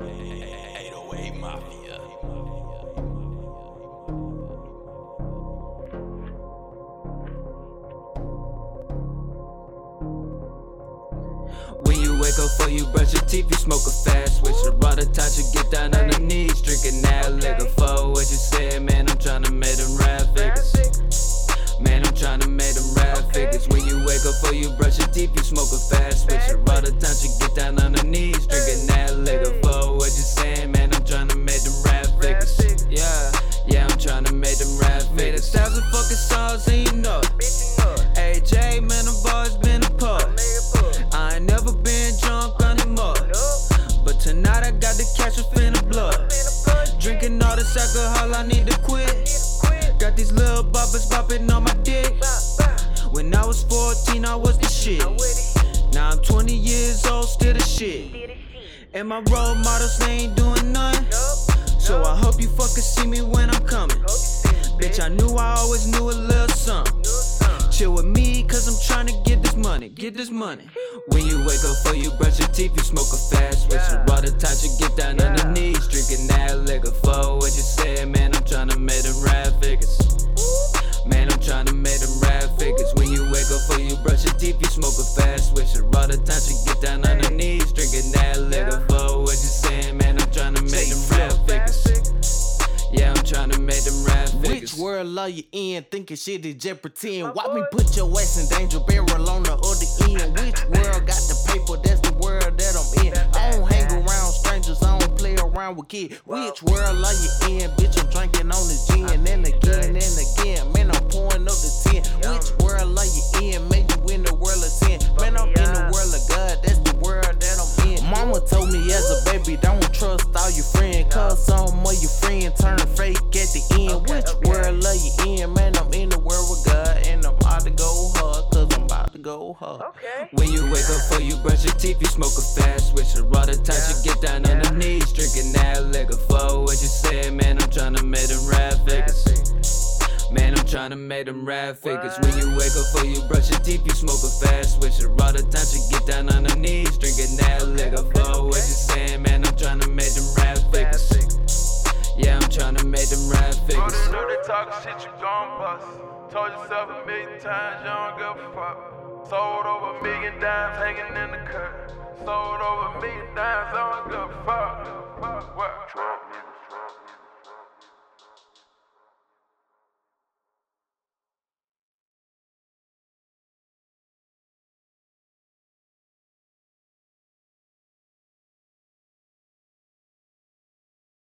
808 Mafia. When you wake up before you brush your teeth, you smoke a fast switch. The water touch you get down on the knees, drinking that liquor. For what you said, man, I'm tryna make them rap figures. Man, I'm tryna make them rap figures. When you wake up before you brush your teeth, you smoke a fast switch. The water touch you get tonight I got the cash up in the blood. Drinking all this alcohol, I need to quit. Got these little boppers bopping on my dick. When I was 14, I was the shit. Now I'm 20 years old, still the shit. And my role models, they ain't doing nothing. So I hope you fucking see me when I'm coming. Bitch, I knew I always knew a little something. Chill with me, cause I'm trying to get this money, get this money. When you wake up before you brush your teeth, you smoke a fast brush your teeth, you smoke a fast switch. The time she get down on her knees, drinking that liquor. For what you saying, man, I'm trying to make them rap figures. Yeah, I'm trying to make them rap figures. Which world are you in? Thinking shit is just pretend. Why me put your ass in danger barrel on the other end? Which world got the paper? That's the world that I'm in. I don't hang around strangers, I don't play around with kids. Which world are you in? Bitch, I'm drinking on the gin and again and again. Man, I'm pouring up the 10. Which told me as a baby, don't trust all your friends. Cause some of your friends turn fake at the end. Which world are you in? Man, I'm in the world with God. And I'm about to go hard. Cause I'm about to go hard. When you wake up before you brush your teeth, you smoke a fast switch. The water touch you get down on the knees, drinking that liquor. For what you said, man, I'm trying to make them rap figures. Man, I'm trying to make them rap figures. When you wake up before you brush your teeth, you smoke a fast switch. The water touch you get down on the knees, drinking make them rap Bro, figures. they know they talking shit, you gon' bust. Told yourself a million times you don't give a fuck. Sold over a million dimes hanging in the cut. Sold over a million dimes, I don't give a fuck. What? Trump nigga.